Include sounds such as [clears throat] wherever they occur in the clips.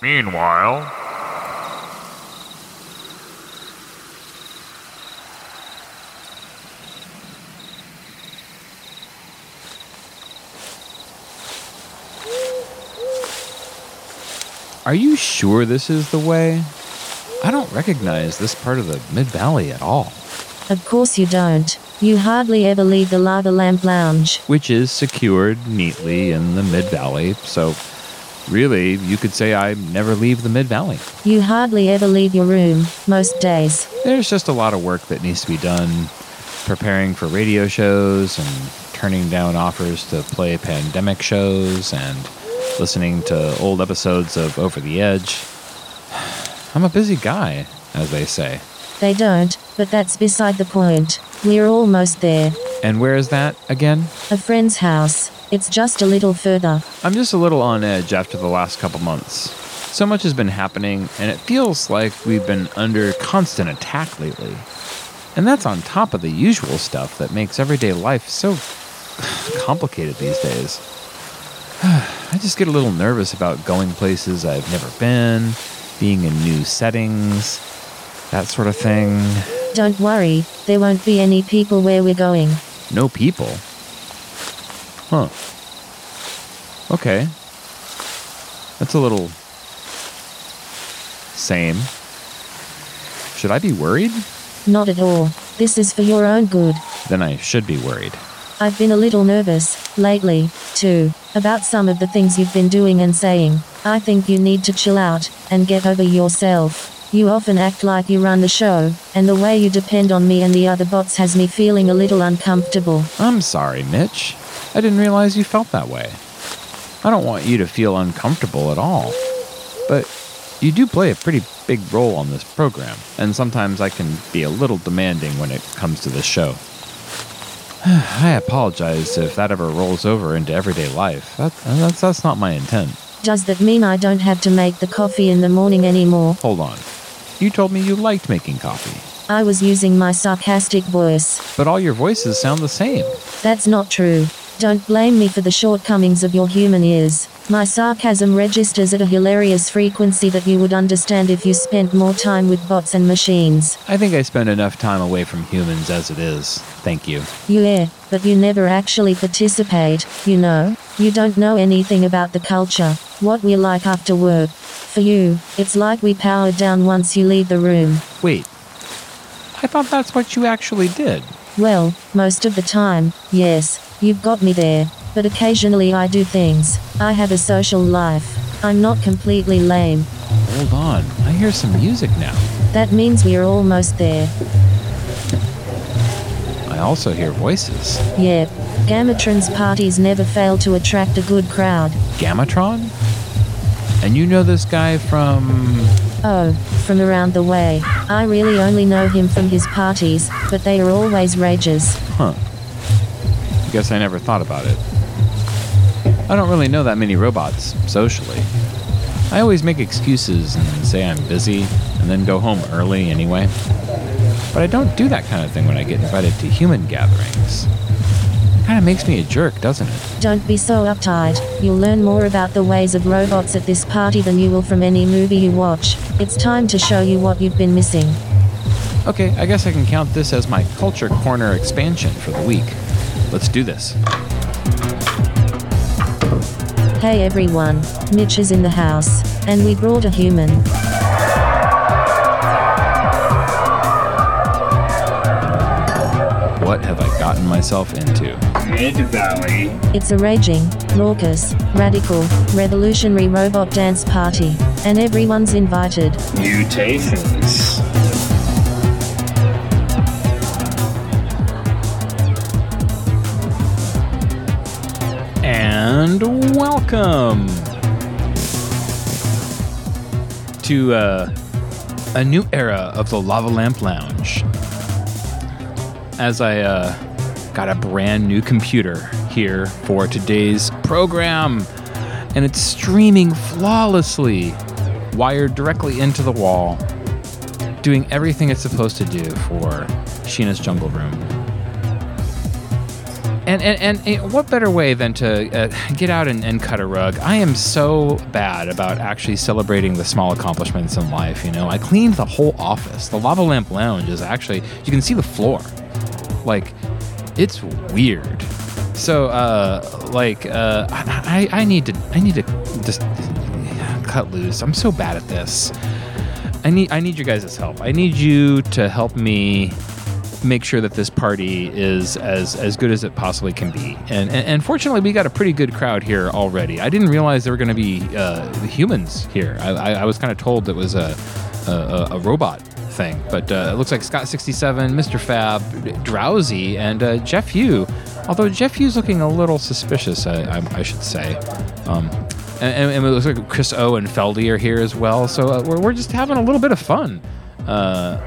Meanwhile, Are you sure this is the way? I don't recognize this part of the Mid Valley at all, Of course you don't. You hardly ever leave the Lava Lamp Lounge. which is secured neatly in the Mid Valley, so really, you could say I never leave the Mid Valley. You hardly ever leave your room, most days. There's just a lot of work that needs to be done preparing for radio shows and turning down offers to play pandemic shows and listening to old episodes of Over the Edge. [sighs] I'm a busy guy, as they say. They don't, but that's beside the point. We're almost there. And where is that again? A friend's house. It's just a little further. I'm just a little on edge after the last couple months. So much has been happening, and it feels like we've been under constant attack lately. And that's on top of the usual stuff that makes everyday life so [sighs] complicated these days. [sighs] I just get a little nervous about going places I've never been, being in new settings, that sort of thing. Don't worry, there won't be any people where we're going. No people. Huh. Okay. That's a little. same. Should I be worried? Not at all. This is for your own good. Then I should be worried. I've been a little nervous, lately, too, about some of the things you've been doing and saying. I think you need to chill out and get over yourself. You often act like you run the show, and the way you depend on me and the other bots has me feeling a little uncomfortable. I'm sorry, Mitch. I didn't realize you felt that way. I don't want you to feel uncomfortable at all. But you do play a pretty big role on this program, and sometimes I can be a little demanding when it comes to this show. [sighs] I apologize if that ever rolls over into everyday life. That, that's, that's not my intent. Does that mean I don't have to make the coffee in the morning anymore? Hold on. You told me you liked making coffee, I was using my sarcastic voice. but all your voices sound the same. That's not true. Don't blame me for the shortcomings of your human ears. My sarcasm registers at a hilarious frequency that you would understand if you spent more time with bots and machines. I think I spend enough time away from humans as it is. Thank you. You air, but you never actually participate, you know? You don't know anything about the culture, what we're like after work. For you, it's like we power down once you leave the room. Wait. I thought that's what you actually did. Well, most of the time, yes, you've got me there. But occasionally I do things. I have a social life. I'm not completely lame. Hold on. I hear some music now. That means we're almost there. I also hear voices. Yep. Gamatron's parties never fail to attract a good crowd. Gamatron? And you know this guy from. Oh, from around the way. I really only know him from his parties, but they are always rages. Huh. I guess I never thought about it. I don't really know that many robots, socially. I always make excuses and say I'm busy, and then go home early anyway. But I don't do that kind of thing when I get invited to human gatherings. It kind of makes me a jerk, doesn't it? Don't be so uptight. You'll learn more about the ways of robots at this party than you will from any movie you watch. It's time to show you what you've been missing. Okay, I guess I can count this as my Culture Corner expansion for the week. Let's do this. Hey everyone, Mitch is in the house, and we brought a human. What have I gotten myself into? Mid Valley. It's a raging, raucous, radical, revolutionary robot dance party, and everyone's invited. Mutations. Welcome to uh, a new era of the Lava Lamp Lounge. As I uh, got a brand new computer here for today's program, and it's streaming flawlessly, wired directly into the wall, doing everything it's supposed to do for Sheena's Jungle Room. And, and, and, and what better way than to uh, get out and, and cut a rug? I am so bad about actually celebrating the small accomplishments in life. You know, I cleaned the whole office. The Lava Lamp Lounge is actually, you can see the floor. Like, it's weird. So, uh, like, uh, I, I need to, I need to just cut loose. I'm so bad at this. I need, I need your guys' help. I need you to help me make sure that this party is as as good as it possibly can be. And and, and fortunately, we got a pretty good crowd here already. I didn't realize there were going to be uh, humans here. I, I, I was kind of told it was a a, a robot thing, but uh, it looks like Scott sixty seven, Mr. Fab, Drowsy, and uh, Jeff Hugh. Although Jeff Hugh's looking a little suspicious, I, I, I should say. Um, and, and, it looks like Chris O and Feldy are here as well. So uh, we're, we're just having a little bit of fun. Uh,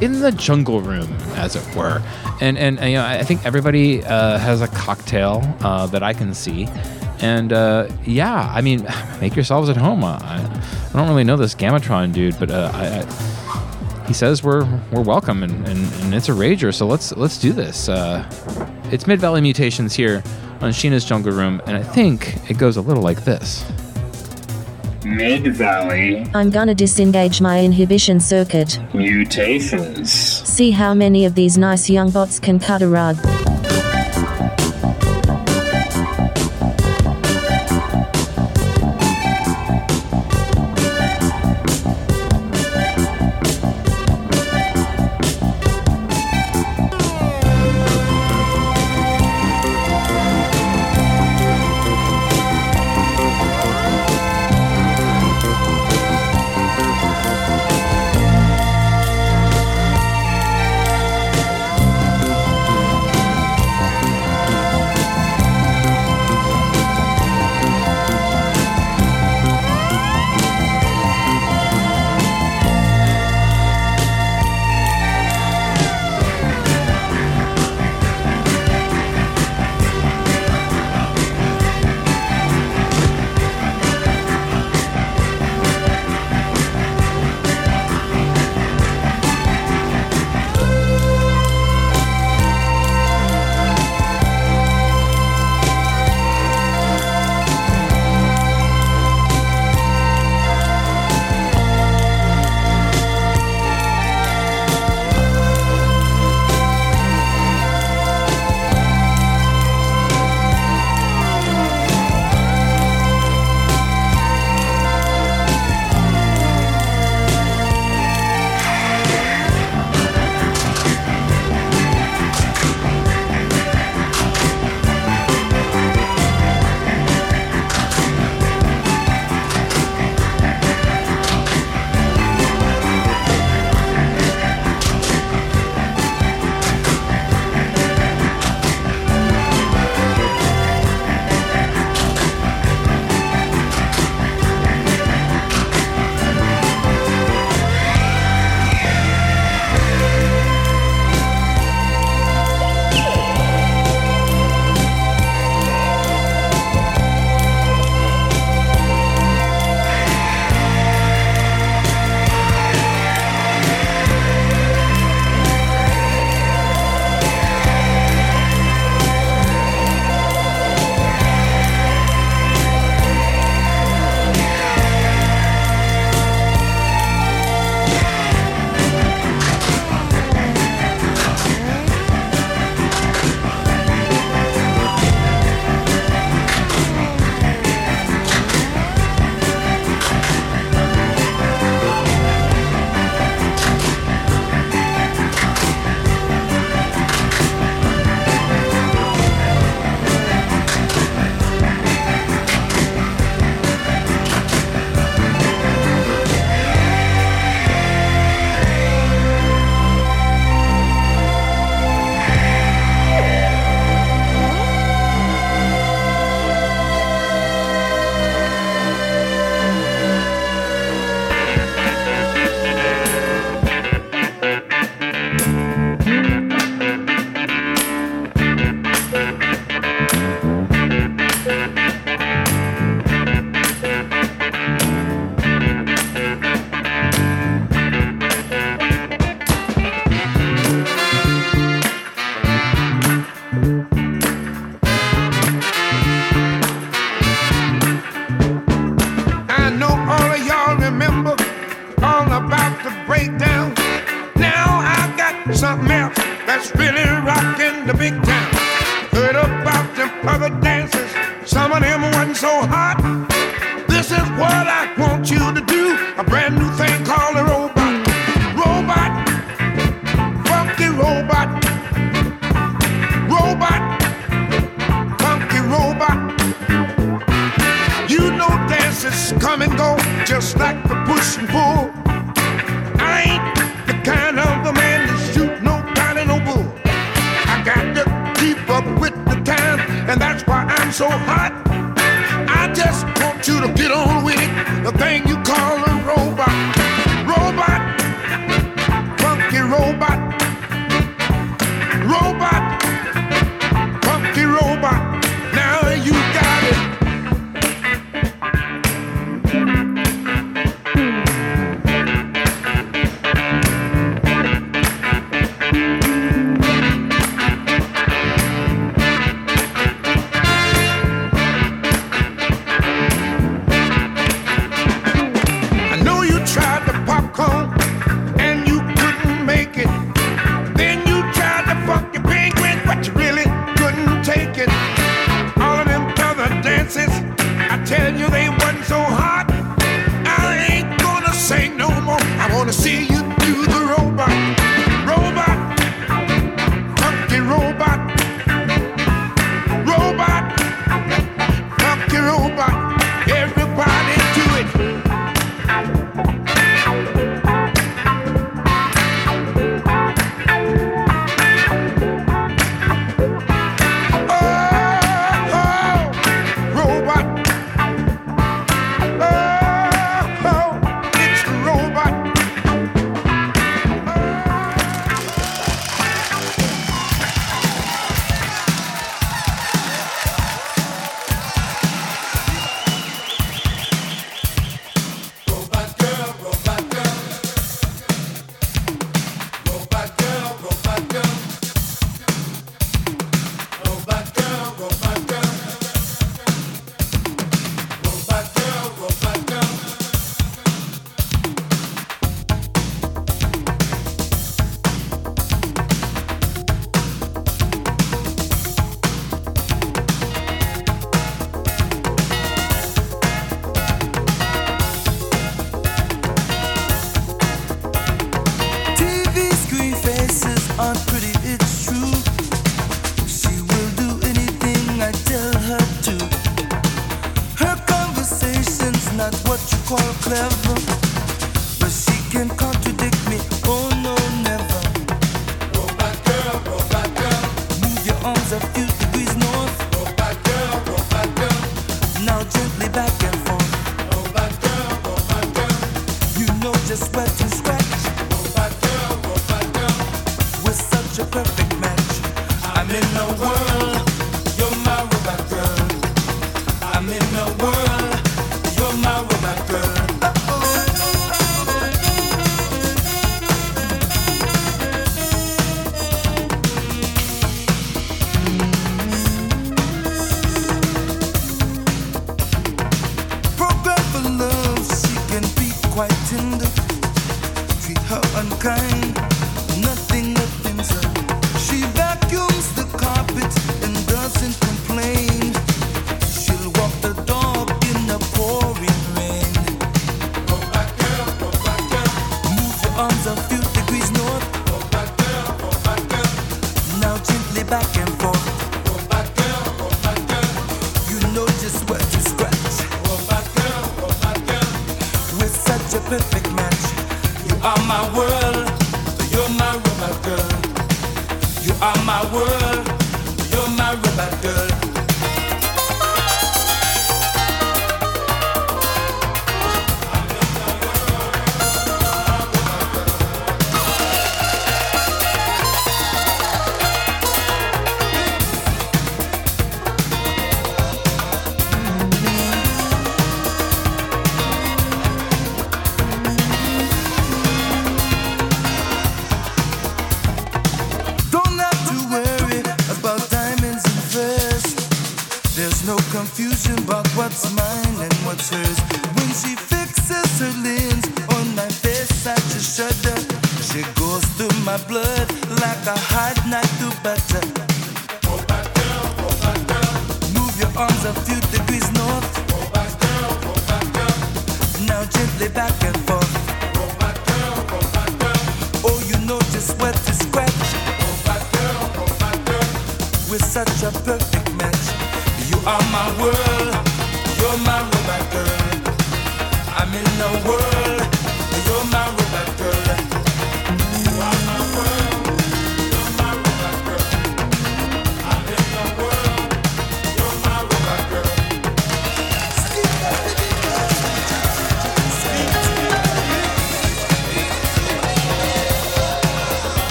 in the jungle room, as it were. And and, and you know, I think everybody uh, has a cocktail uh, that I can see. And uh, yeah, I mean, [sighs] make yourselves at home. I, I don't really know this Gamatron dude, but uh, I, I, he says we're we're welcome, and, and, and, it's a rager. So let's let's do this. Uh, it's Mid Valley Mutations here on Sheena's Jungle Room, and I think it goes a little like this. Mid Valley. I'm gonna disengage my inhibition circuit. Mutations. See how many of these nice young bots can cut a rug.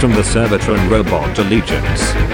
From the Servitron Robot Allegiance.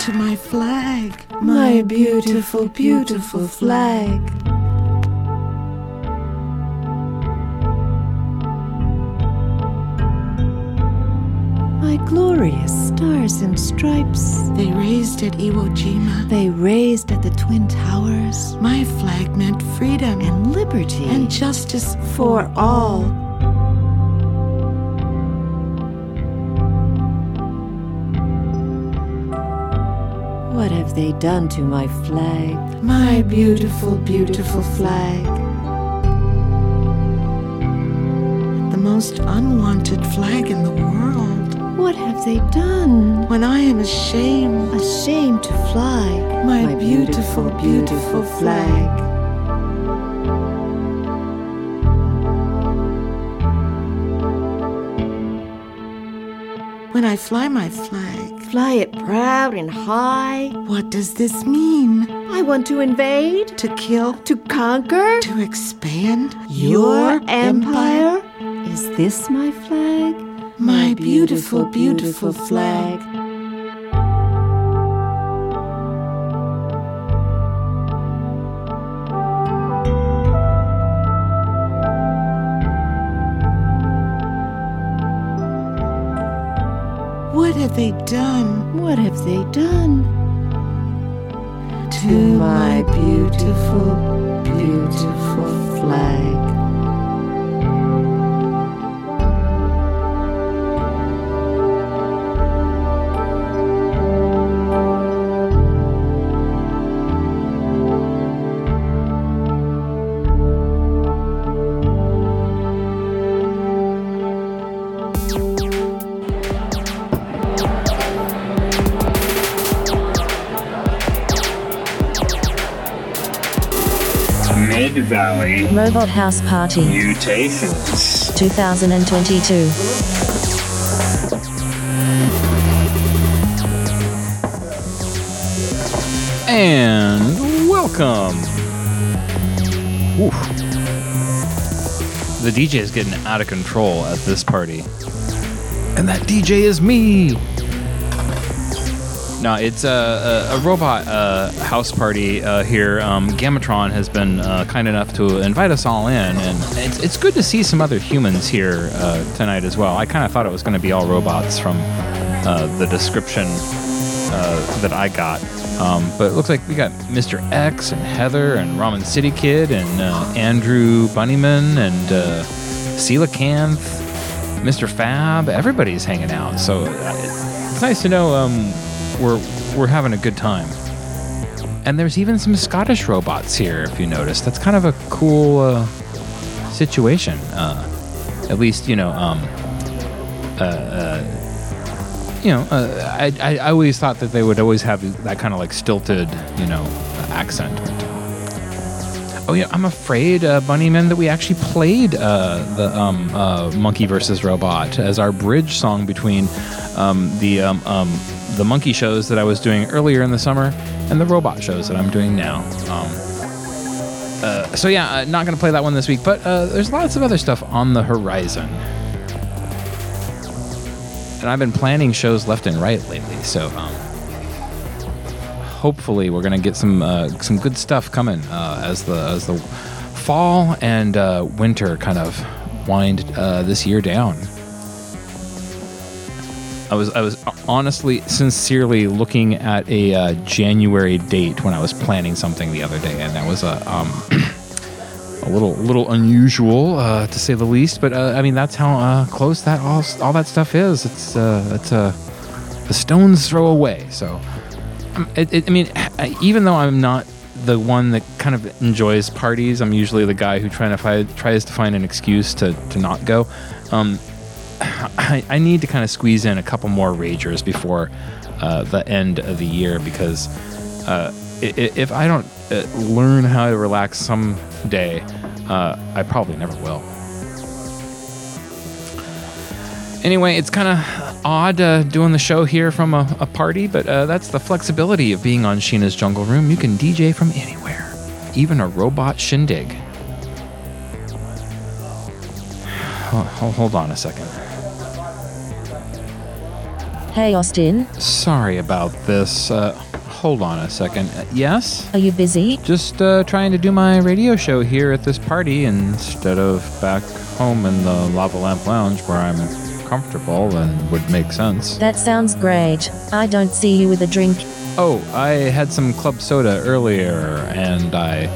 To my flag? My beautiful, beautiful flag. My glorious stars and stripes. They raised at Iwo Jima. They raised at the Twin Towers. My flag meant freedom And liberty. and justice for all. Done to my flag? My beautiful, beautiful flag. The most unwanted flag in the world. What have they done? When I am ashamed, Ashamed to fly. my, beautiful, beautiful flag. When I fly my flag, Fly it proud and high. what does this mean? I want to invade. To kill? To conquer. To expand? Your empire? Is this my flag? My beautiful, beautiful flag. They done What have they done to my beautiful, beautiful flag? Valley Robot House Party Mutations. 2022. And welcome. Oof. The DJ is getting out of control at this party. And that DJ is me. No, it's a, a, a robot uh, house party uh, here. Um, Gamatron has been uh, kind enough to invite us all in, and it's, it's good to see some other humans here uh, tonight as well. I kind of thought it was going to be all robots from uh, the description uh, that I got. Um, but it looks like we got Mr. X and Heather and Ramen City Kid and Andrew Bunnyman and uh, Coelacanth, Mr. Fab. Everybody's hanging out. So it's nice to know um, we're, we're having a good time. And there's even some Scottish robots here, if you notice. That's kind of a cool uh, situation. Uh, at least, you know, um, uh, uh, you know, uh, I, I I always thought that they would always have that kind of like stilted, you know, accent. Oh yeah, I'm afraid, uh, Bunnyman, that we actually played uh, the um, uh, Monkey versus Robot as our bridge song between um, the um, um, the monkey shows that I was doing earlier in the summer and the robot shows that I'm doing now. Um, uh, so yeah, uh, not gonna play that one this week, but uh, there's lots of other stuff on the horizon and I've been planning shows left and right lately. So um, hopefully we're gonna get some uh, some good stuff coming uh, as the as the fall and uh, winter kind of wind this year down. I was I was honestly sincerely looking at a uh, January date when I was planning something the other day, and that was a um, [clears throat] a little little unusual uh, to say the least. But uh, I mean that's how uh, close that all all that stuff is. It's uh, it's a a stone's throw away. So um, it, it, I mean, even though I'm not the one that kind of enjoys parties, I'm usually the guy who trying to tries to find an excuse to to not go. Um, [coughs] I, I need to kind of squeeze in a couple more ragers before uh, the end of the year because uh, if I don't uh, learn how to relax someday, uh, I probably never will. Anyway, it's kind of odd uh, doing the show here from a, a party, but uh, that's the flexibility of being on Sheena's Jungle Room. You can DJ from anywhere, even a robot shindig. Ho- ho- Hold on a second. Hey, Austin, Sorry about this. Uh, hold on a second. Uh, yes? are you busy? Just uh, trying to do my radio show here at this party instead of back home in the Lava Lamp Lounge where I'm comfortable and would make sense. That sounds great. I don't see you with a drink. Oh, I had some club soda earlier and I.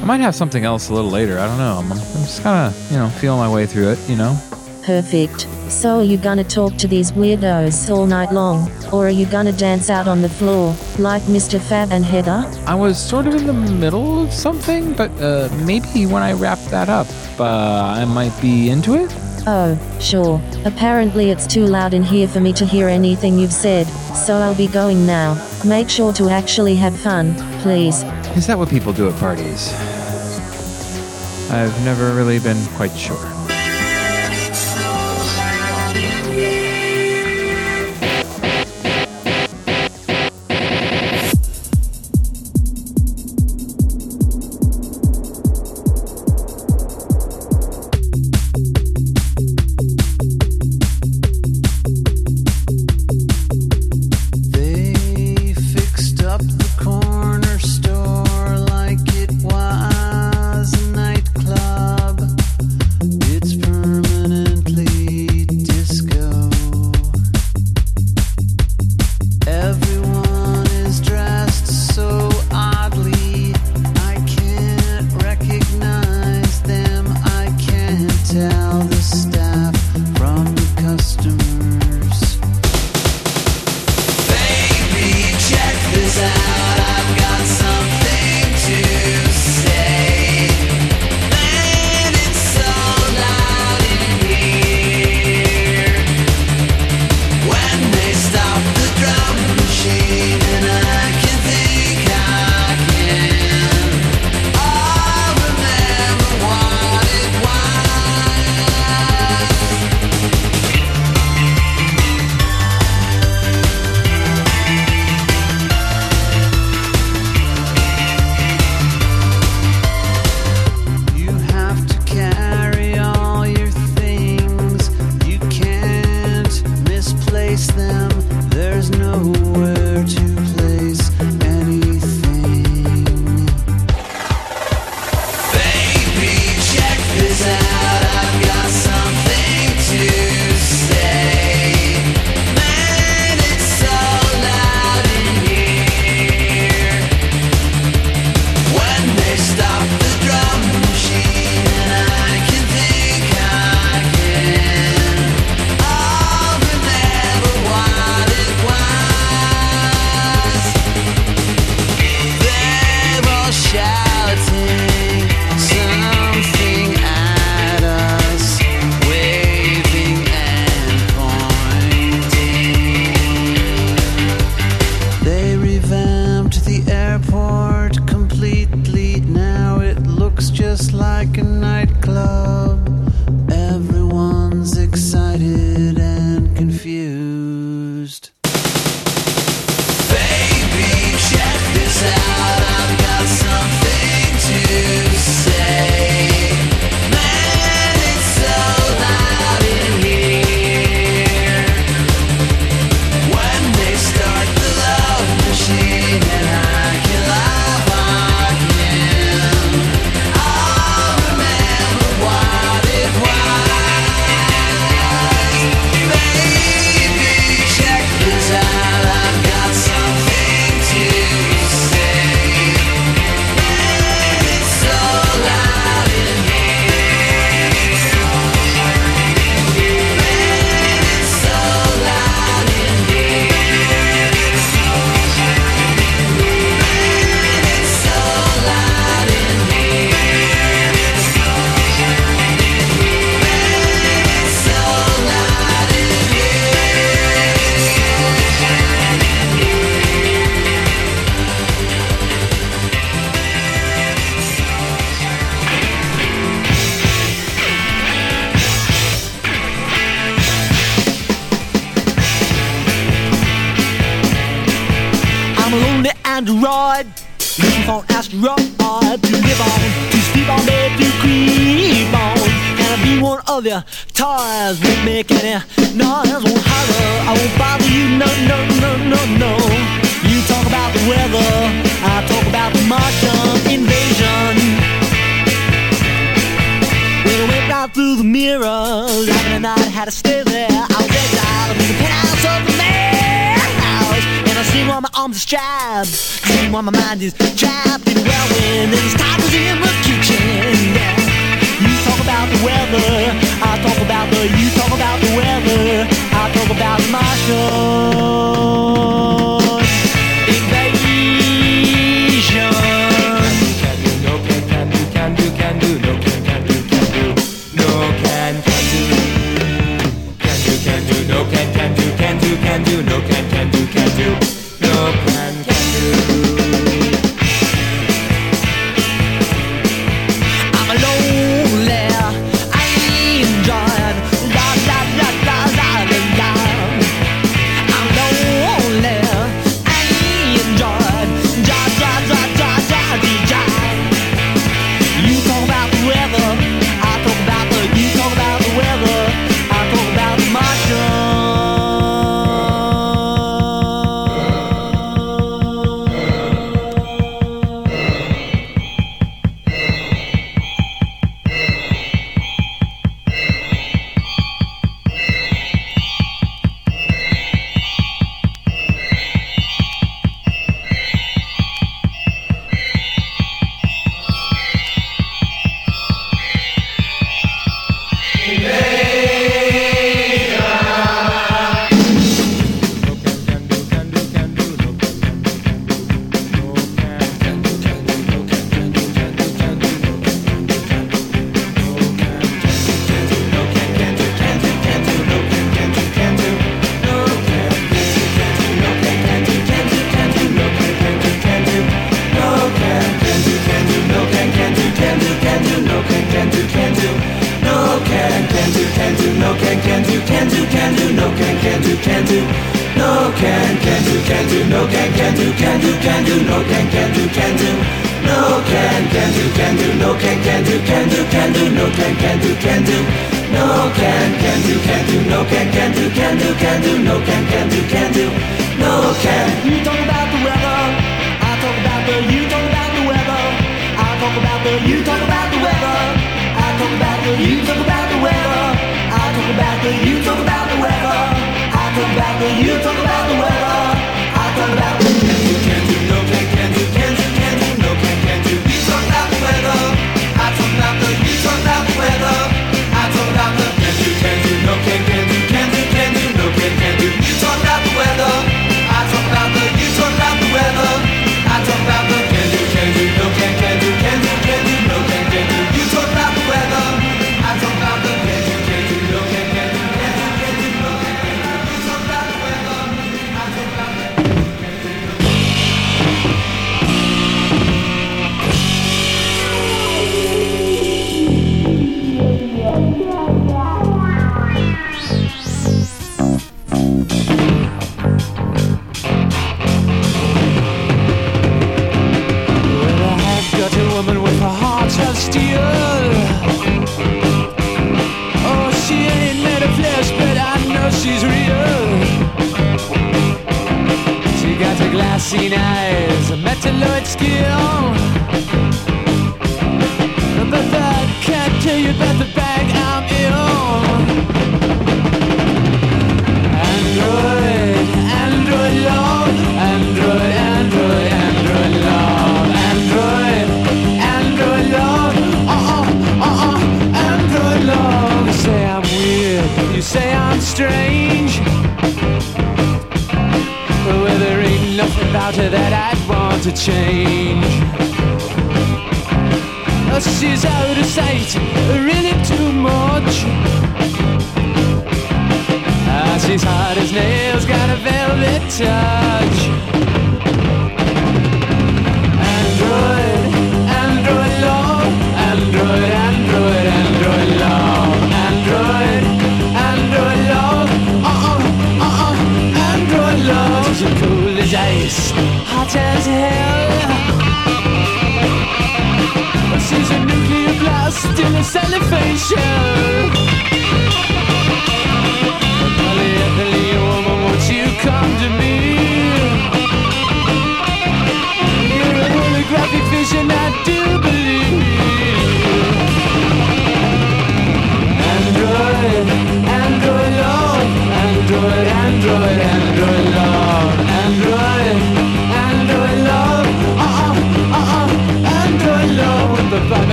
I might have something else a little later. I don't know. I'm, I'm just kind of, you know, feeling my way through it, you know? Perfect. So are you gonna talk to these weirdos all night long? Or are you gonna dance out on the floor, like Mr. Fab and Heather? I was sort of in the middle of something, but uh, maybe when I wrap that up, uh, I might be into it. Oh, sure. Apparently it's too loud in here for me to hear anything you've said, so I'll be going now. Make sure to actually have fun, please. Is that what people do at parties? I've never really been quite sure.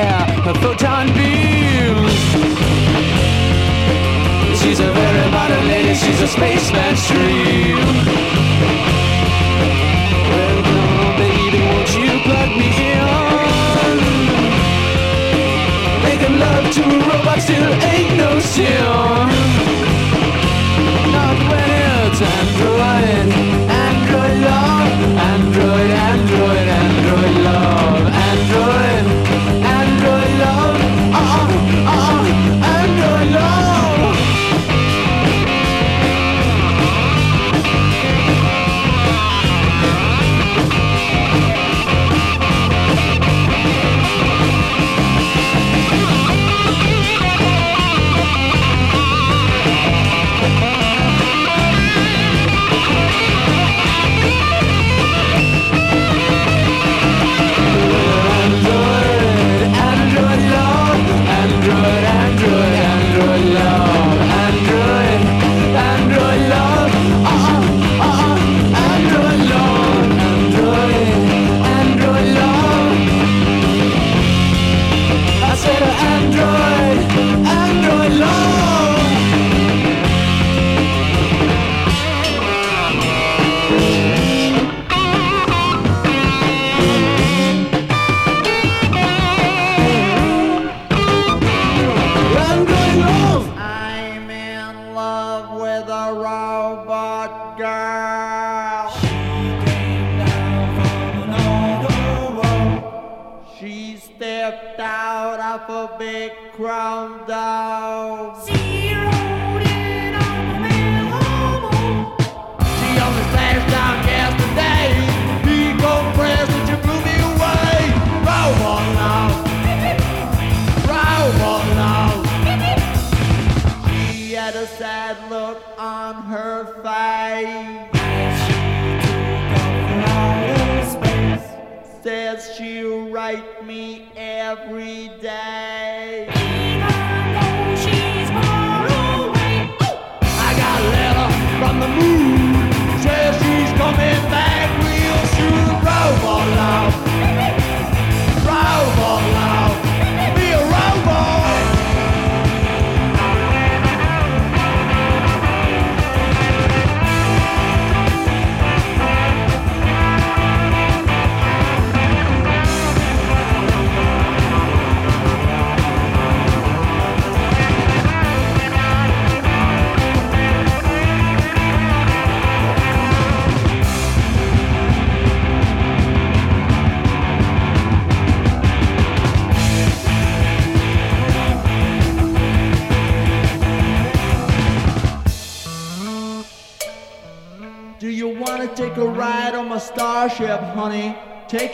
hair, her photon beams. She's a very modern lady, she's a spaceman's dream.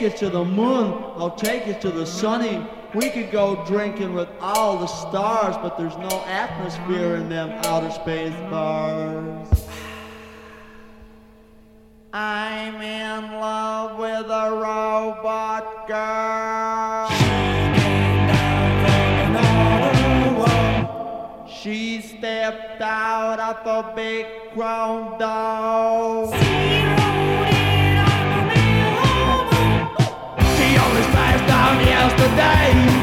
it to the moon. I'll take it to the sunny. We could go drinking with all the stars, but there's no atmosphere in them outer space bars. I'm in love with a robot girl. She stepped out of the big chrome door. somebody else today.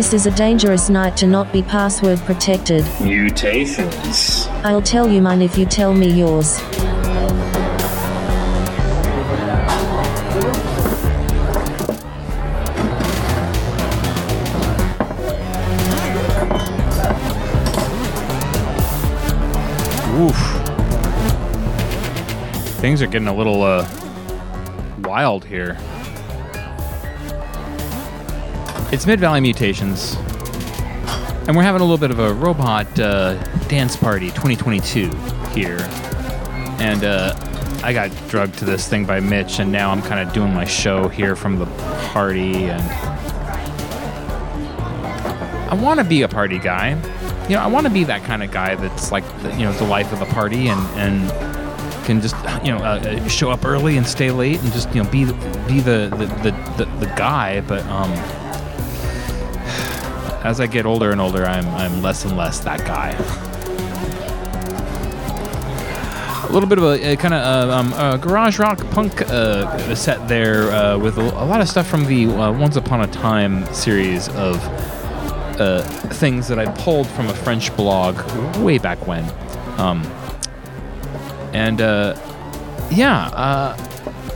This is a dangerous night to not be password protected. Mutations. I'll tell you mine if you tell me yours. Oof. Things are getting a little uh, wild here. It's Mid Valley Mutations, and we're having a little bit of a robot uh, dance party 2022 here. And uh, I got drugged to this thing by Mitch, and now I'm kind of doing my show here from the party. And I want to be a party guy. You know, I want to be that kind of guy that's like, the, you know, the life of the party and and can just you know uh, uh, show up early and stay late and just you know be be the the, the, the, the guy but um as I get older and older, I'm I'm less and less that guy. a little bit of a, a kind of uh, um, a um, garage rock punk uh, set there uh, with a, a, lot of stuff from the uh, Once Upon a Time series of things that I pulled from a French blog way back when. Um, and yeah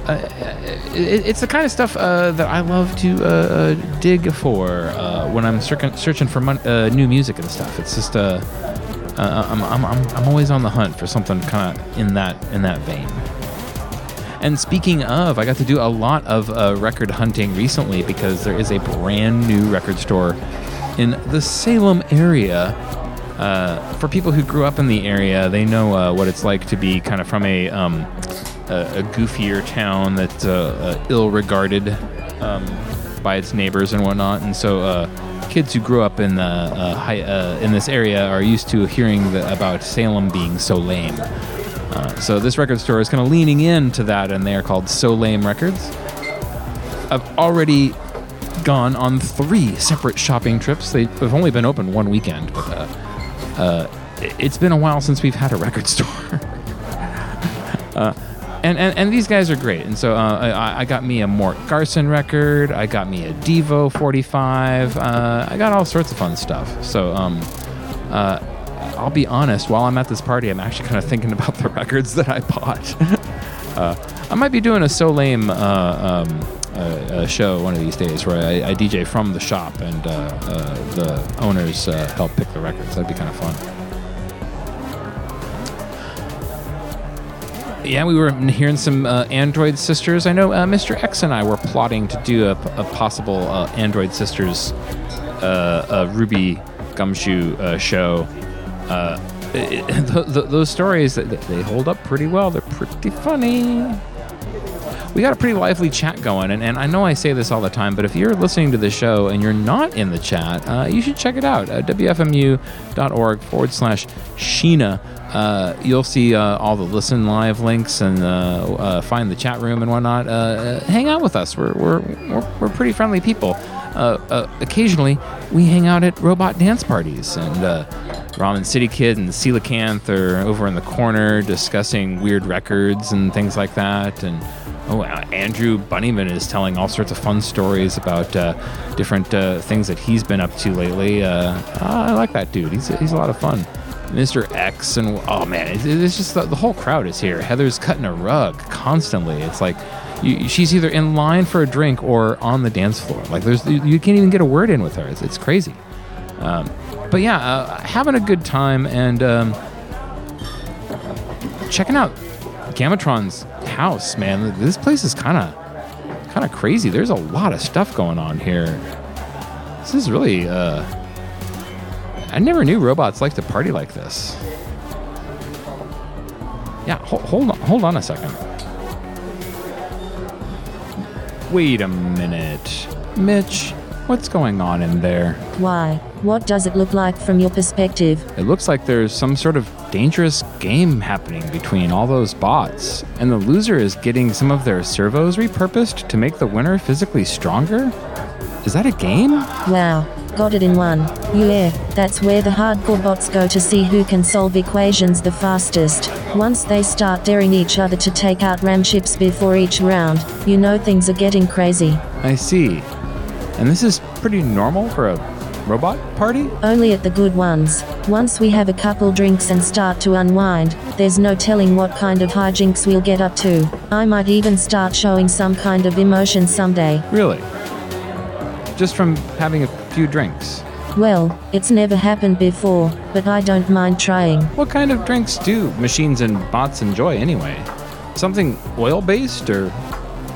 it, it's the kind of stuff uh, that I love to uh, uh, dig for uh, when I'm searching searching for mon- uh, new music and stuff. It's just uh, uh, I'm, I'm, I'm, I'm always on the hunt for something kind of in that in that vein. And speaking of, I got to do a lot of uh, record hunting recently because there is a brand new record store in the Salem area. Uh, for people who grew up in the area, they know uh, what it's like to be kind of from a um, a, a goofier town that's uh, uh, ill-regarded um, by its neighbors and whatnot. And so, uh, kids who grew up in the uh, high, in this area are used to hearing the, about Salem being so lame. So this record store is kind of leaning into that, and they are called So Lame Records. I've already gone on three separate shopping trips. They've only been open one weekend, but uh, uh, it- it's been a while since we've had a record store. [laughs] uh, and, and, and these guys are great. And so uh, I, I got me a Mort Garson record. I got me a Devo 45. Uh, I got all sorts of fun stuff. So um, uh, I'll be honest, while I'm at this party, I'm actually kind of thinking about the [laughs] records that I bought. [laughs] uh, I might be doing a So Lame uh, um, show one of these days where I, I DJ from the shop and uh, the owners help pick the records. That'd be kind of fun. Yeah, we were hearing some uh, Android Sisters. I know uh, Mr. X and I were plotting to do a, a possible uh, Android Sisters uh, uh, Ruby Gumshoe uh, show. Uh, it- [laughs] it- th- th- those stories, they hold up pretty well. They're pretty funny. We got a pretty lively chat going, and, and I know I say this all the time, but if you're listening to the show and you're not in the chat, uh, you should check it out. Uh, WFMU.org forward slash Sheena. Uh, you'll see uh, all the listen live links and uh, uh, find the chat room and whatnot. Hang out with us. We're, we're, we're, we're pretty friendly people. Occasionally, we hang out at robot dance parties, and Ramen City Kid and Coelacanth are over in the corner discussing weird records and things like that. And oh, uh, Andrew Bunnyman is telling all sorts of fun stories about uh, different uh, things that he's been up to lately. Uh, I like that dude. He's, he's a lot of fun. Mr. X and oh man, it's, it's just the, the whole crowd is here. Heather's cutting a rug constantly. It's like you, she's either in line for a drink or on the dance floor. Like there's you, you can't even get a word in with her. It's, it's crazy. Um, but yeah, uh, having a good time and um, checking out Gamatron's house, man. This place is kind of kind of crazy. There's a lot of stuff going on here. This is really. Uh, I never knew robots like to party like this. Yeah, ho- hold on, hold on a second. Wait a minute, Mitch. What's going on in there? Why? What does it look like from your perspective? It looks like there's some sort of dangerous game happening between all those bots, and the loser is getting some of their servos repurposed to make the winner physically stronger? Is that a game? Wow, got it in one. Yeah, that's where the hardcore bots go to see who can solve equations the fastest. Once they start daring each other to take out ram chips before each round, you know things are getting crazy. I see. And this is pretty normal for a robot party? Only at the good ones. Once we have a couple drinks and start to unwind, there's no telling what kind of hijinks we'll get up to. I might even start showing some kind of emotion someday. Really? Just from having a few drinks. Well, it's never happened before, but I don't mind trying. What kind of drinks do machines and bots enjoy anyway? Something oil based or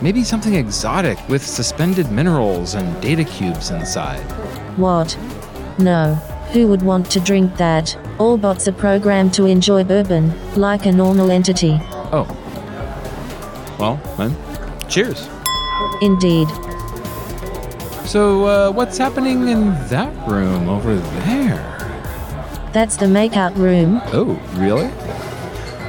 maybe something exotic with suspended minerals and data cubes inside? What? No. Who would want to drink that? All bots are programmed to enjoy bourbon, like a normal entity. Oh. Well, then, cheers. Indeed. So, uh, what's happening in that room over there? That's the makeout room. Oh, really?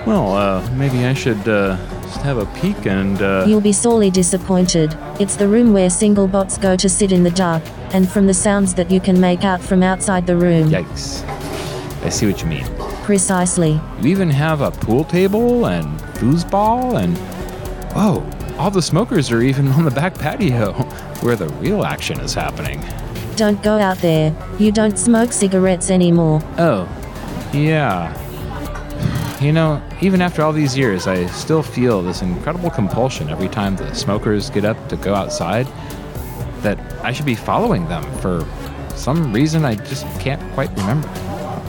Well, uh, maybe I should, uh, just have a peek and, uh. You'll be sorely disappointed. It's the room where single bots go to sit in the dark, and from the sounds that you can make out from outside the room. Yikes. I see what you mean. Precisely. You even have a pool table and foosball and whoa, all the smokers are even [laughs] on the back patio [laughs] where the real action is happening. Don't go out there. You don't smoke cigarettes anymore. Oh, yeah. You know, even after all these years, I still feel this incredible compulsion every time the smokers get up to go outside that I should be following them for some reason I just can't quite remember.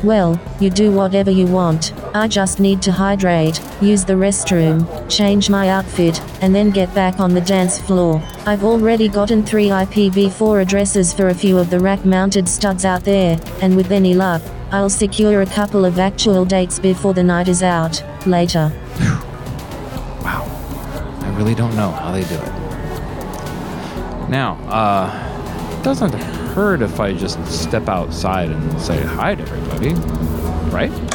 Well, you do whatever you want. I just need to hydrate, use the restroom, change my outfit, and then get back on the dance floor. I've already gotten three IPv4 addresses for a few of the rack mounted studs out there, and with any luck, I'll secure a couple of actual dates before the night is out. Later. Wow. I really don't know how they do it. Now, uh, it doesn't hurt if I just step outside and say hi to everybody, right?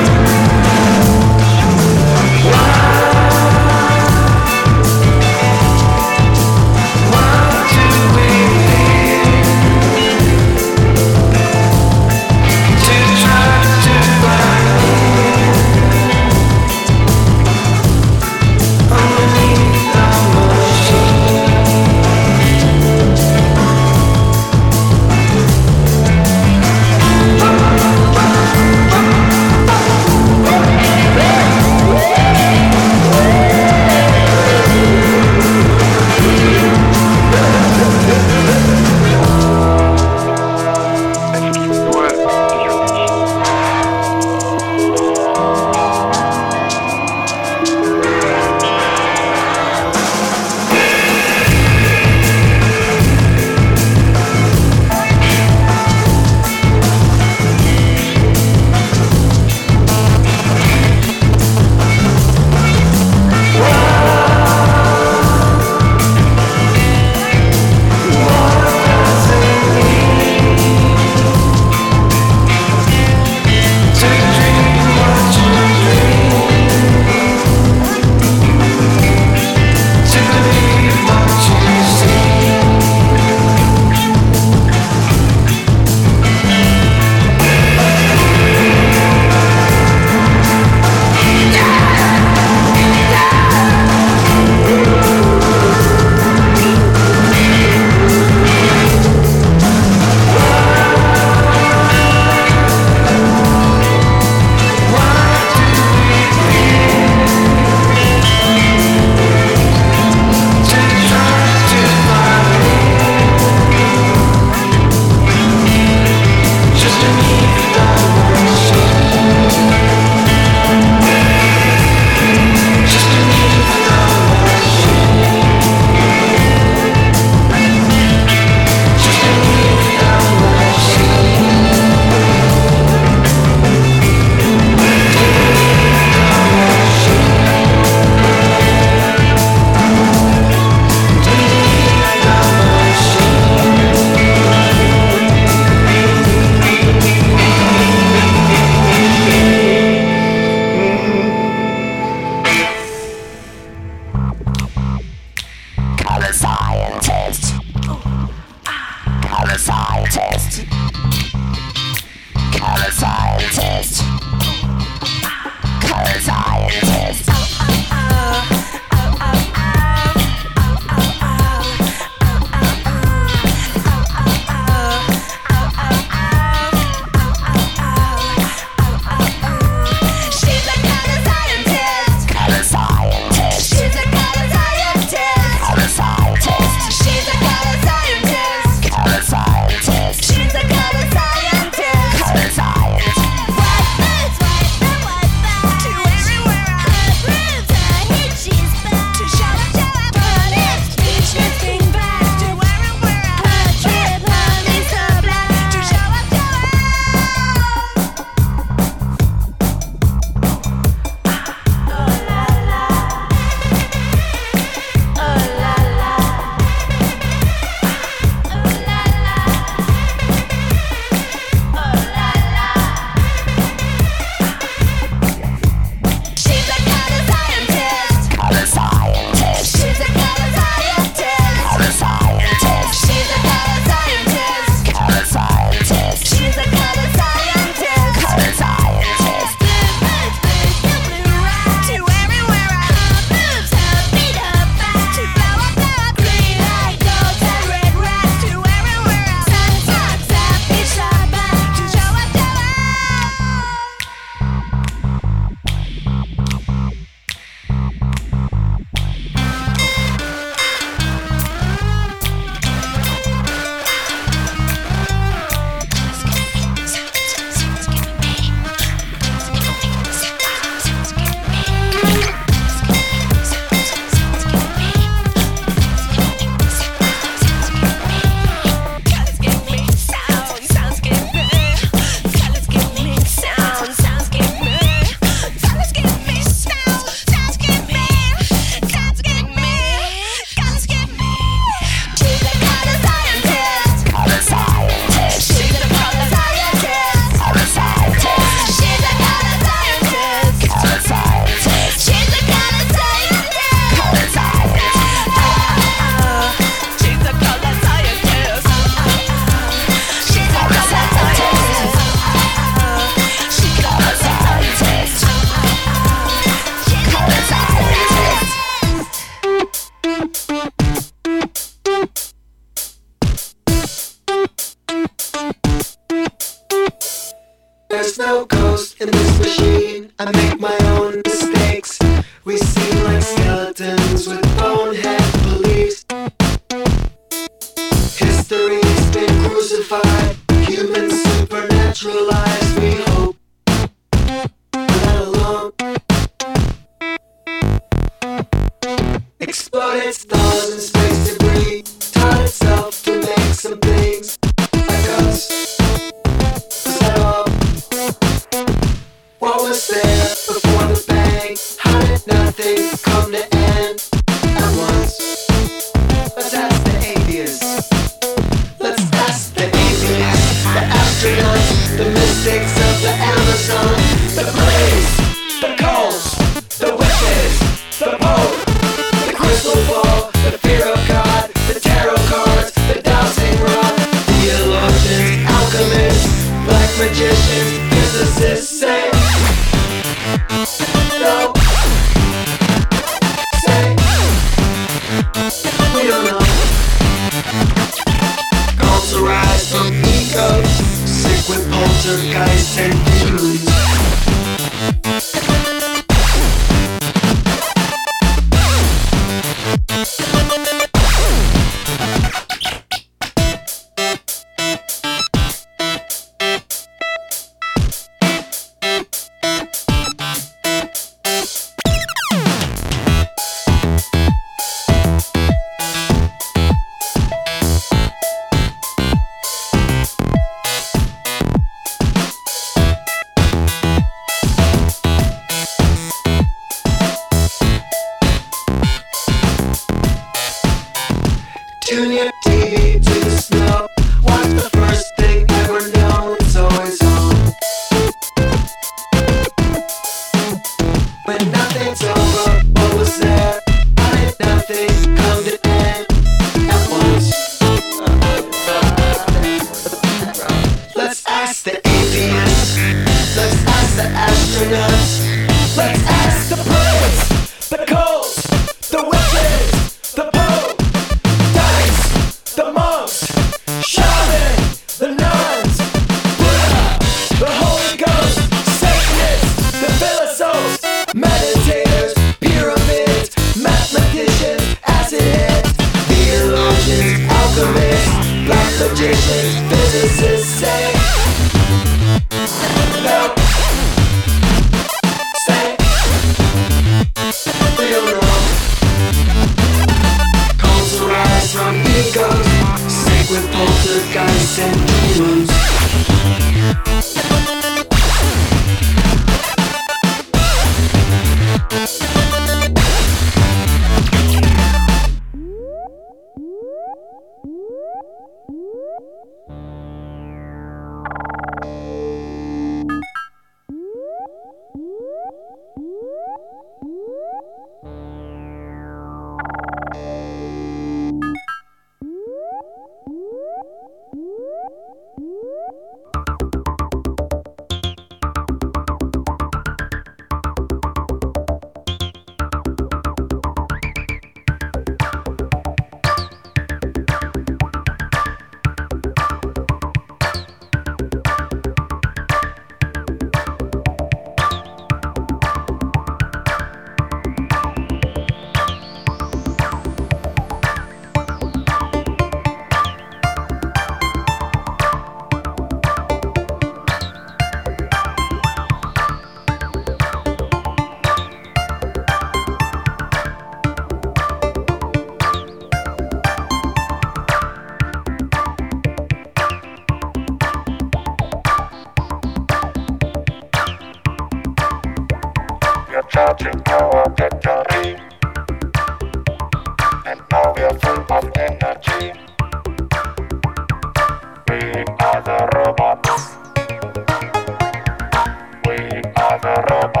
Bye.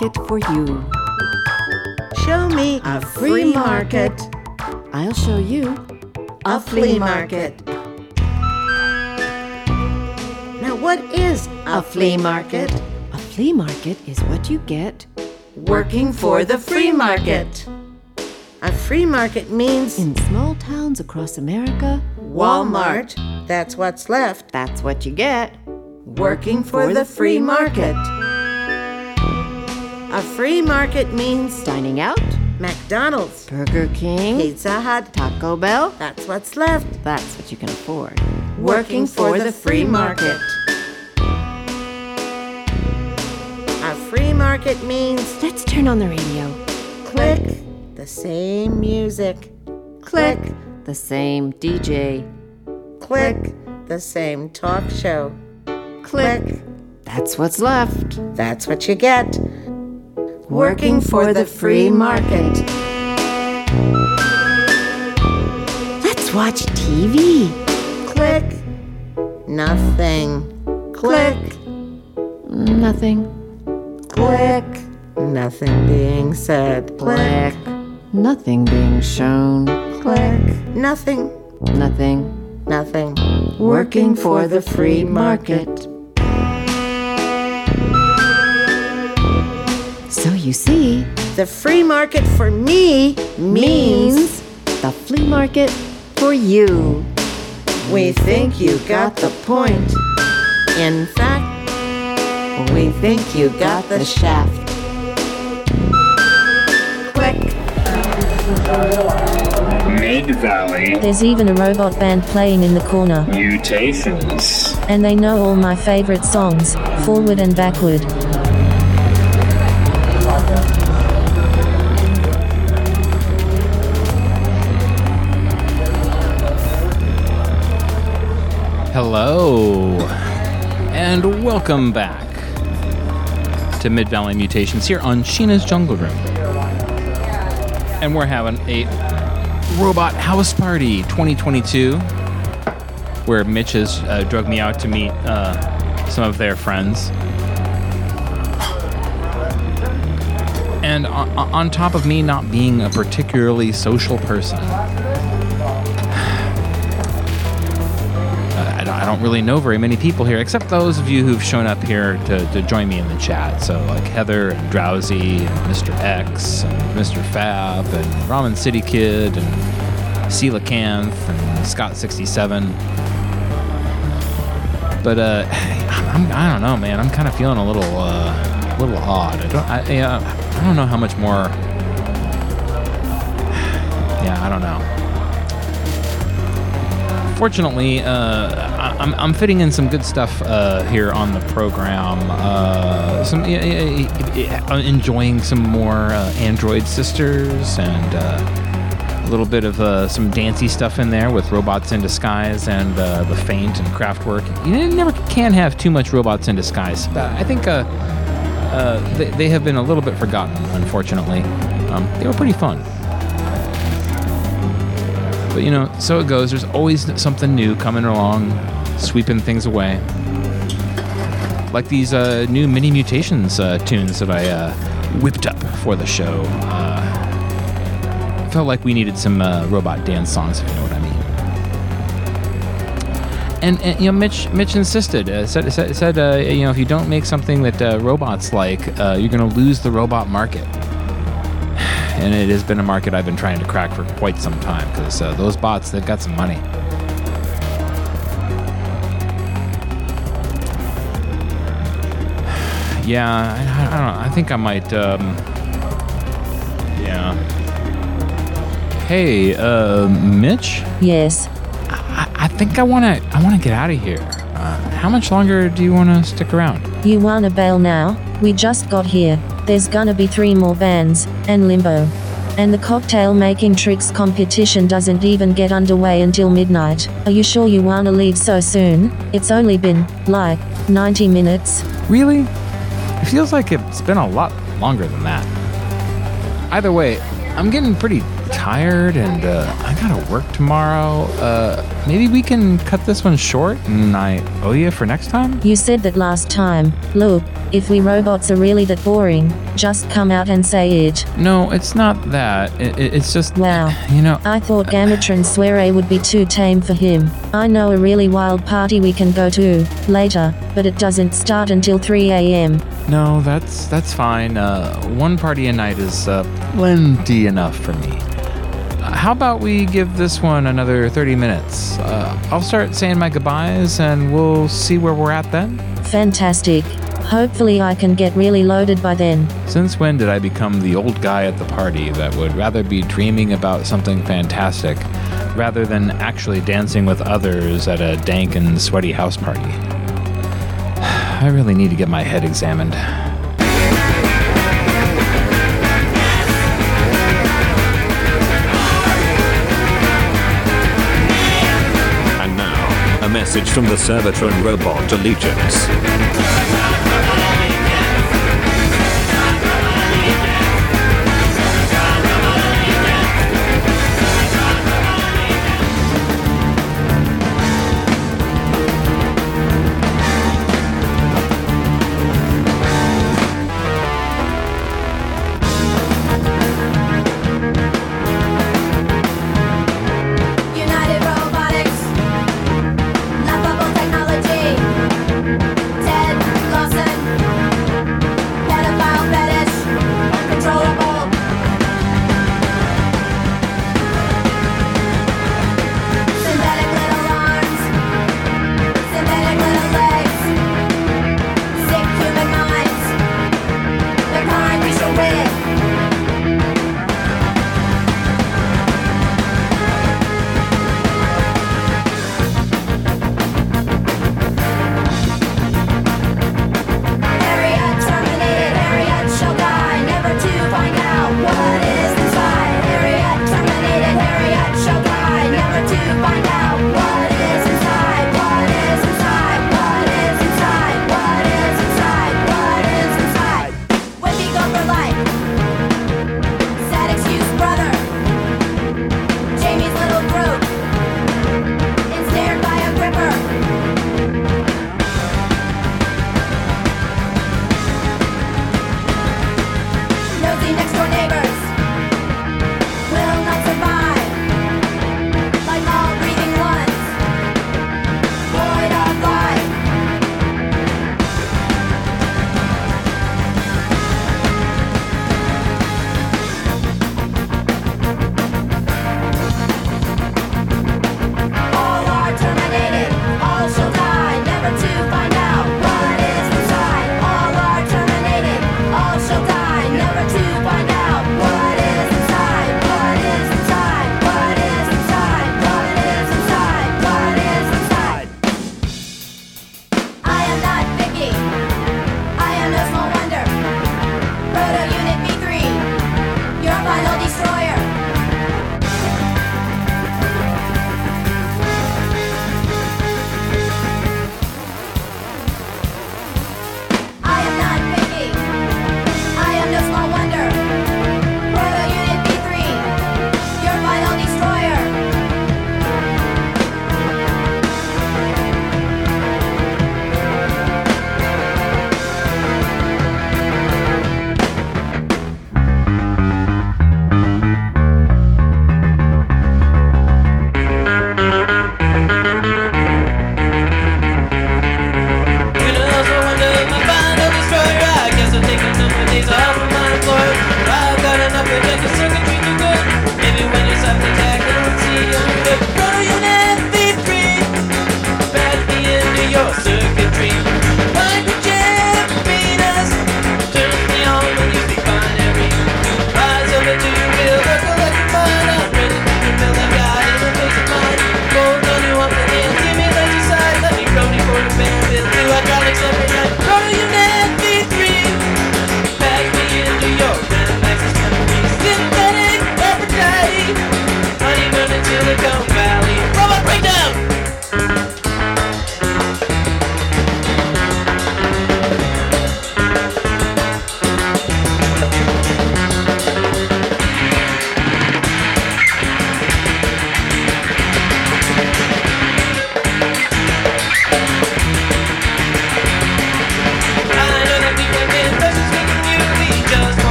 Market for you. Show me a free market. I'll show you A flea market. Now, what is a flea market? A flea market is what you get Working for the free market. A free market means in small towns across America. Walmart. That's what's left. That's what you get. Working for the free market. A free market means Dining out, McDonald's, Burger King, Pizza Hut. Taco Bell. That's what's left. That's what you can afford. Working for the free market. A free market means Let's turn on the radio. click the same music. Click, The same DJ. click the same talk show. Click. That's what's left. That's what you get. Working for the free market. Let's watch TV. Click. Nothing. Click. Nothing. Click. Nothing being said. Click. Nothing being shown. Click. Nothing. Nothing. Nothing. Working for the free market. So you see, The free market for me means the flea market for you. we think you got the point. In fact, we think you got the shaft. Click. Mid Valley There's even a robot band playing in the corner. mutations. And they know all my favorite songs, forward and backward. Hello, and welcome back to Mid Valley Mutations here on Sheena's Jungle Room. And we're having a robot house party 2022 where Mitch has uh, drugged me out to meet uh, some of their friends. And on, on top of me not being a particularly social person, I don't, really know very many people here, except those of you who've shown up here to, to join me in the chat. So, like Heather and Drowsy and Mr. X and Mr. Fab and Ramen City Kid and Coelacanth and Scott67. But uh, [sighs] I'm, I don't know, man. I'm kind of feeling a little, uh, little odd. I don't, I, yeah, I don't know how much more. [sighs] Yeah, I don't know. Fortunately, uh, I'm, I'm fitting in some good stuff uh, here on the program. Uh, some enjoying some more uh, Android Sisters and uh, a little bit of uh, some dancey stuff in there with Robots in Disguise and the Faint and Kraftwerk. You never can have too much Robots in Disguise. I think they, they have been a little bit forgotten, unfortunately. Um, they were pretty fun. But you know, so it goes. There's always something new coming along, sweeping things away. Like these uh, new mini mutations uh, tunes that I uh, whipped up for the show. Uh, I felt like we needed some uh, robot dance songs, if you know what I mean. And, and you know, Mitch Mitch insisted. Uh, said said, said uh, you know if you don't make something that uh, robots like, uh, you're going to lose the robot market and it has been a market I've been trying to crack for quite some time because uh, those bots they've got some money. [sighs] Yeah, I, I don't know. I think I might. Um, yeah. Hey, uh, Mitch. Yes. I, I think I want to. I want to get out of here. Uh, how much longer do you want to stick around? You wanna bail now? We just got here. There's gonna be three more bands, and Limbo. And the cocktail making tricks competition doesn't even get underway until midnight. Are you sure you wanna leave so soon? It's only been, like, 90 minutes. Really? It feels like it's been a lot longer than that. Either way, I'm getting pretty tired and uh, I gotta work tomorrow. Uh, maybe we can cut this one short and I owe you for next time? You said that last time. Look, if we robots are really that boring, just come out and say it. No, it's not that. It, it- it's just. Wow. You know. I thought Gamatron Soiree would be too tame for him. I know a really wild party we can go to later, but it doesn't start until 3 a.m. No, that's that's fine. Uh, one party a night is uh, plenty enough for me. How about we give this one another 30 minutes? Uh, I'll start saying my goodbyes and we'll see where we're at then. Fantastic. Hopefully, I can get really loaded by then. Since when did I become the old guy at the party that would rather be dreaming about something fantastic rather than actually dancing with others at a dank and sweaty house party? [sighs] I really need to get my head examined. Message from the Servatron Robot Allegiance.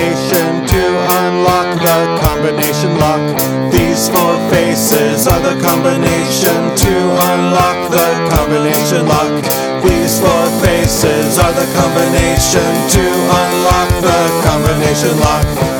combination to unlock the combination lock. These four faces are the combination to unlock the combination lock. These four faces are the combination to unlock the combination lock.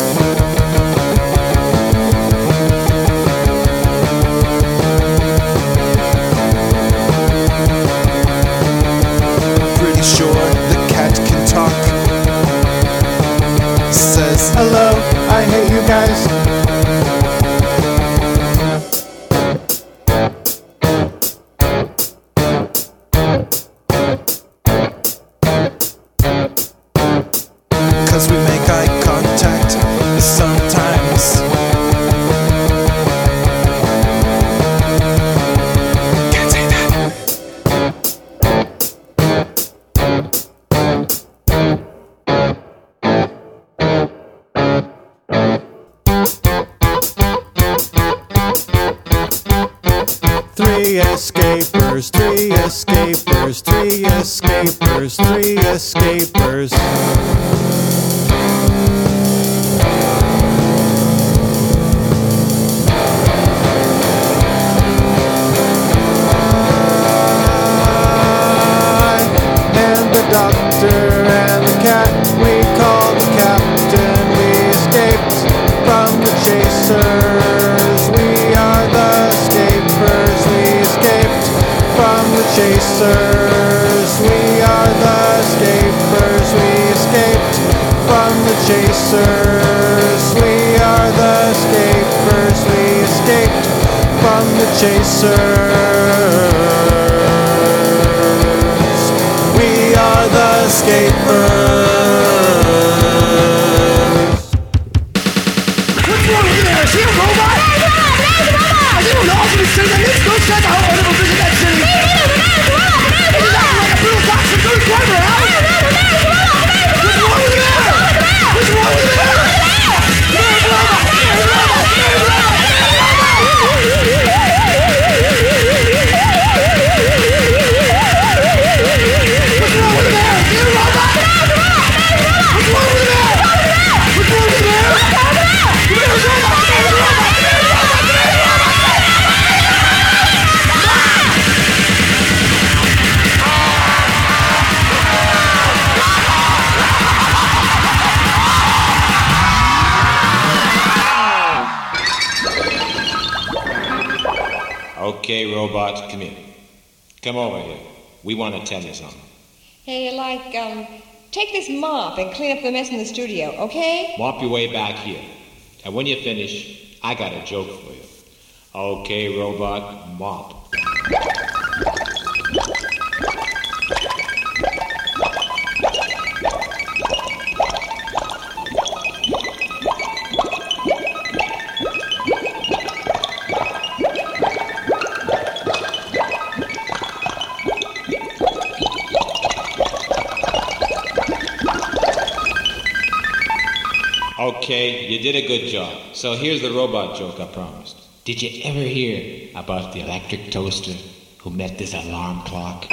Did a good job. So here's the robot joke I promised. Did you ever hear about the electric toaster who met this alarm clock?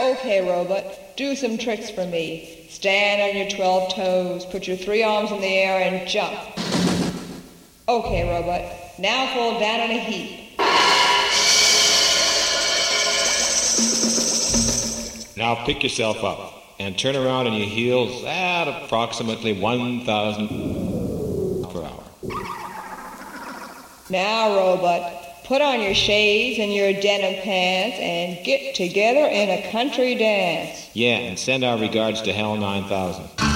Okay, robot, do some tricks for me. Stand on your 12 toes, put your three arms in the air, and jump. Okay, robot, now fall down on a heap. Now pick yourself up and turn around on your heels at approximately 1,000 per hour. Now, robot, put on your shades and your denim pants and get together in a country dance. Yeah, and send our regards to HAL 9000.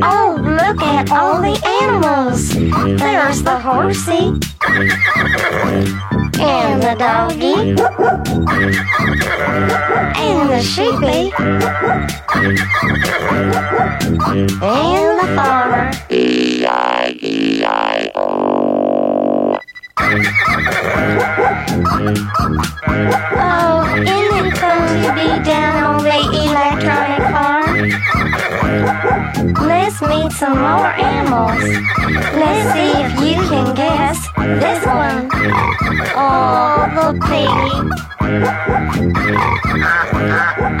Oh, look at all the animals. There's the horsey. And the doggy. And the sheepy. And the farmer. Some more animals. Let's see if you can guess this one. Oh, the piggy.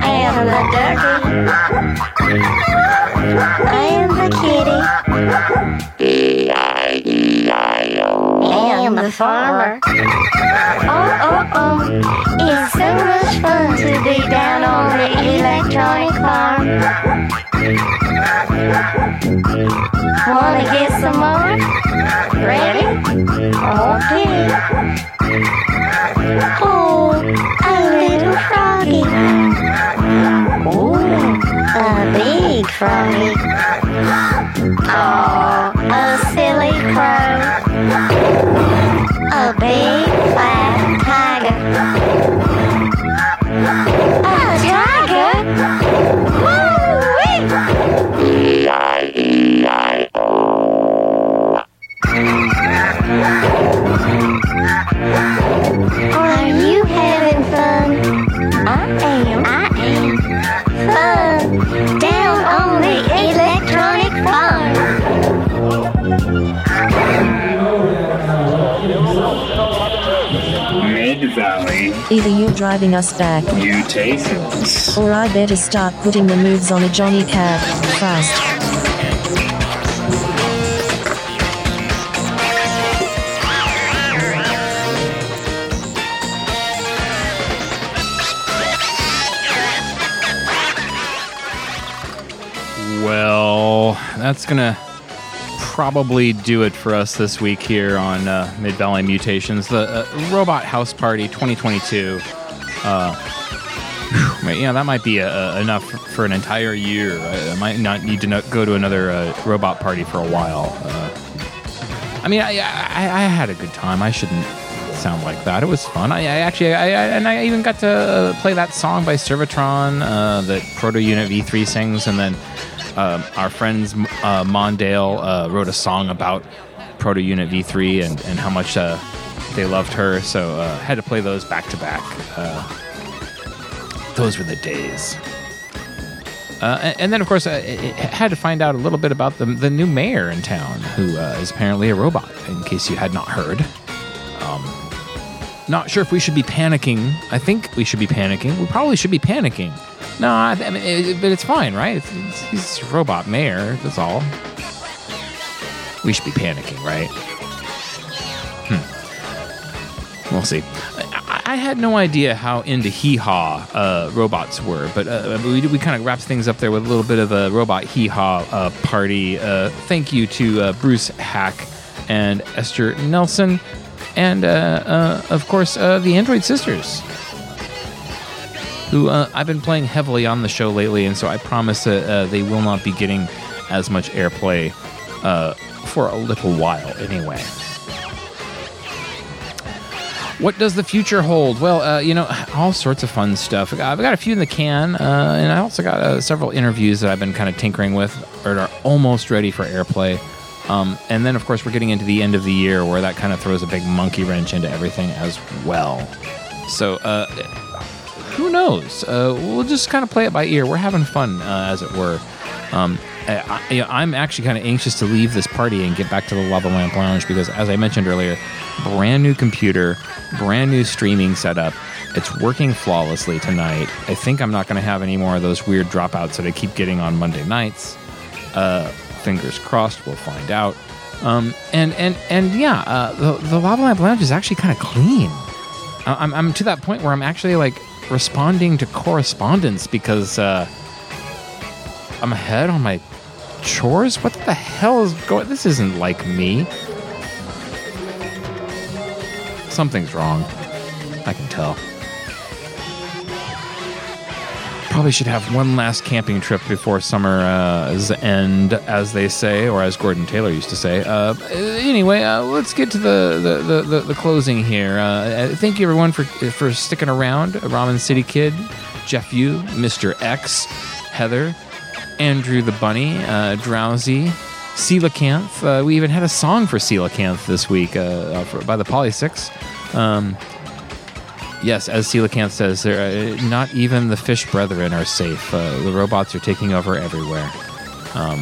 And the ducky. And the kitty. Farmer. Oh, oh, oh. It's so much fun to be down on the electronic farm. Wanna get some more? Ready? Okay. Oh, a little froggy. Oh, a big froggy. Oh, a silly crow. A big fat tiger. Driving us back, Mutations. or I better start putting the moves on a Johnny Cab fast. Well, that's gonna probably do it for us this week here on uh, Mid Valley Mutations, the uh, Robot House Party 2022. Uh, whew, yeah, that might be uh, enough for an entire year. I, I might not need to no- go to another uh, robot party for a while. Uh, I mean, I, I, I had a good time. I shouldn't sound like that. It was fun. I, I actually, I, I, and I even got to uh, play that song by Servatron uh, that Proto Unit V3 sings, and then um, our friends uh, Mondale uh, wrote a song about Proto Unit V3 and, and how much uh, they loved her. So uh, had to play those back to back. Uh, Those were the days. Uh, and, then, of course, uh, it had to find out a little bit about the, the new mayor in town, who uh, is apparently a robot, in case you had not heard. Um, not sure if we should be panicking. I think we should be panicking. We probably should be panicking. No, I, I mean, it, but it's fine, right? He's a robot mayor. That's all. We should be panicking, right? We'll see. I, I had no idea how into hee haw uh, robots were, but uh, we, we kind of wrapped things up there with a little bit of a robot hee haw uh, party. Uh, thank you to uh, Bruce Haack and Esther Nelson, and uh, uh, of course uh, the Android Sisters, who uh, I've been playing heavily on the show lately, and so I promise that uh, they will not be getting as much airplay uh, for a little while, anyway. What does the future hold? Well, uh, you know, all sorts of fun stuff. I've got a few in the can, uh, and I also got uh, several interviews that I've been kind of tinkering with or are almost ready for airplay. Um, and then, of course, we're getting into the end of the year where that kind of throws a big monkey wrench into everything as well. So, uh, who knows? Uh, we'll just kind of play it by ear. We're having fun, uh, as it were. Um, I, you know, I'm actually kind of anxious to leave this party and get back to the Lava Lamp Lounge because, as I mentioned earlier, brand new computer, brand new streaming setup. It's working flawlessly tonight. I think I'm not going to have any more of those weird dropouts that I keep getting on Monday nights. Uh, fingers crossed, we'll find out. Um, and and and yeah, uh, the the Lava Lamp Lounge is actually kind of clean. I'm I'm to that point where I'm actually like responding to correspondence because uh, I'm ahead on my chores. What the hell is going? This isn't like me. Something's wrong. I can tell. Probably should have one last camping trip before summer's end, as they say, or as Gordon Taylor used to say. Uh, anyway, uh, let's get to the the, the, the, closing here. Uh, thank you everyone for for sticking around. Ramen City Kid, Jeff U, Mr. X, Heather, Andrew the Bunny, uh, Drowsy, Coelacanth. Uh, we even had a song for Coelacanth this week uh, uh, for, by the Poly Six. Um, yes, as Coelacanth says, uh, not even the fish brethren are safe. Uh, the robots are taking over everywhere. Um,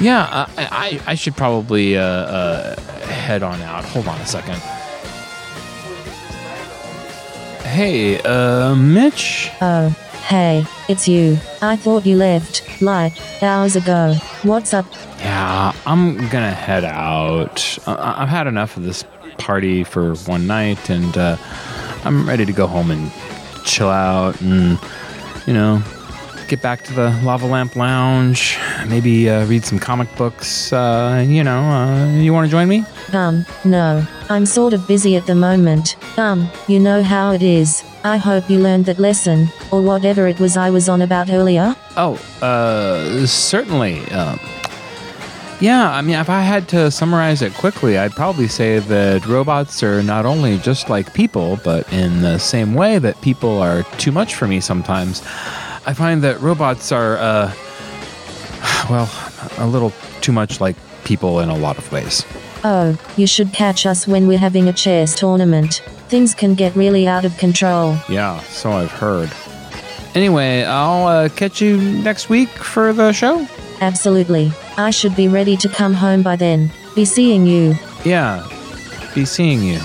yeah, uh, I, I, I should probably uh, uh, head on out. Hold on a second. Hey, uh, Mitch? Oh, hey, it's you. I thought you left, like, hours ago. What's up? Yeah, I'm gonna head out. I- I've had enough of this party for one night, and uh, I'm ready to go home and chill out and, you know, get back to the Lava Lamp Lounge. Maybe uh, read some comic books. Uh, you know, uh, you want to join me? Um, no. I'm sort of busy at the moment. Um, you know how it is. I hope you learned that lesson, or whatever it was I was on about earlier. Oh, uh, certainly. Um, yeah, I mean, if I had to summarize it quickly, I'd probably say that robots are not only just like people, but in the same way that people are too much for me sometimes. I find that robots are, uh, [sighs] well, a little too much like people in a lot of ways. Oh, you should catch us when we're having a chess tournament. Things can get really out of control. Yeah, so I've heard. Anyway, I'll uh, catch you next week for the show. Absolutely. I should be ready to come home by then. Be seeing you. Yeah, be seeing you.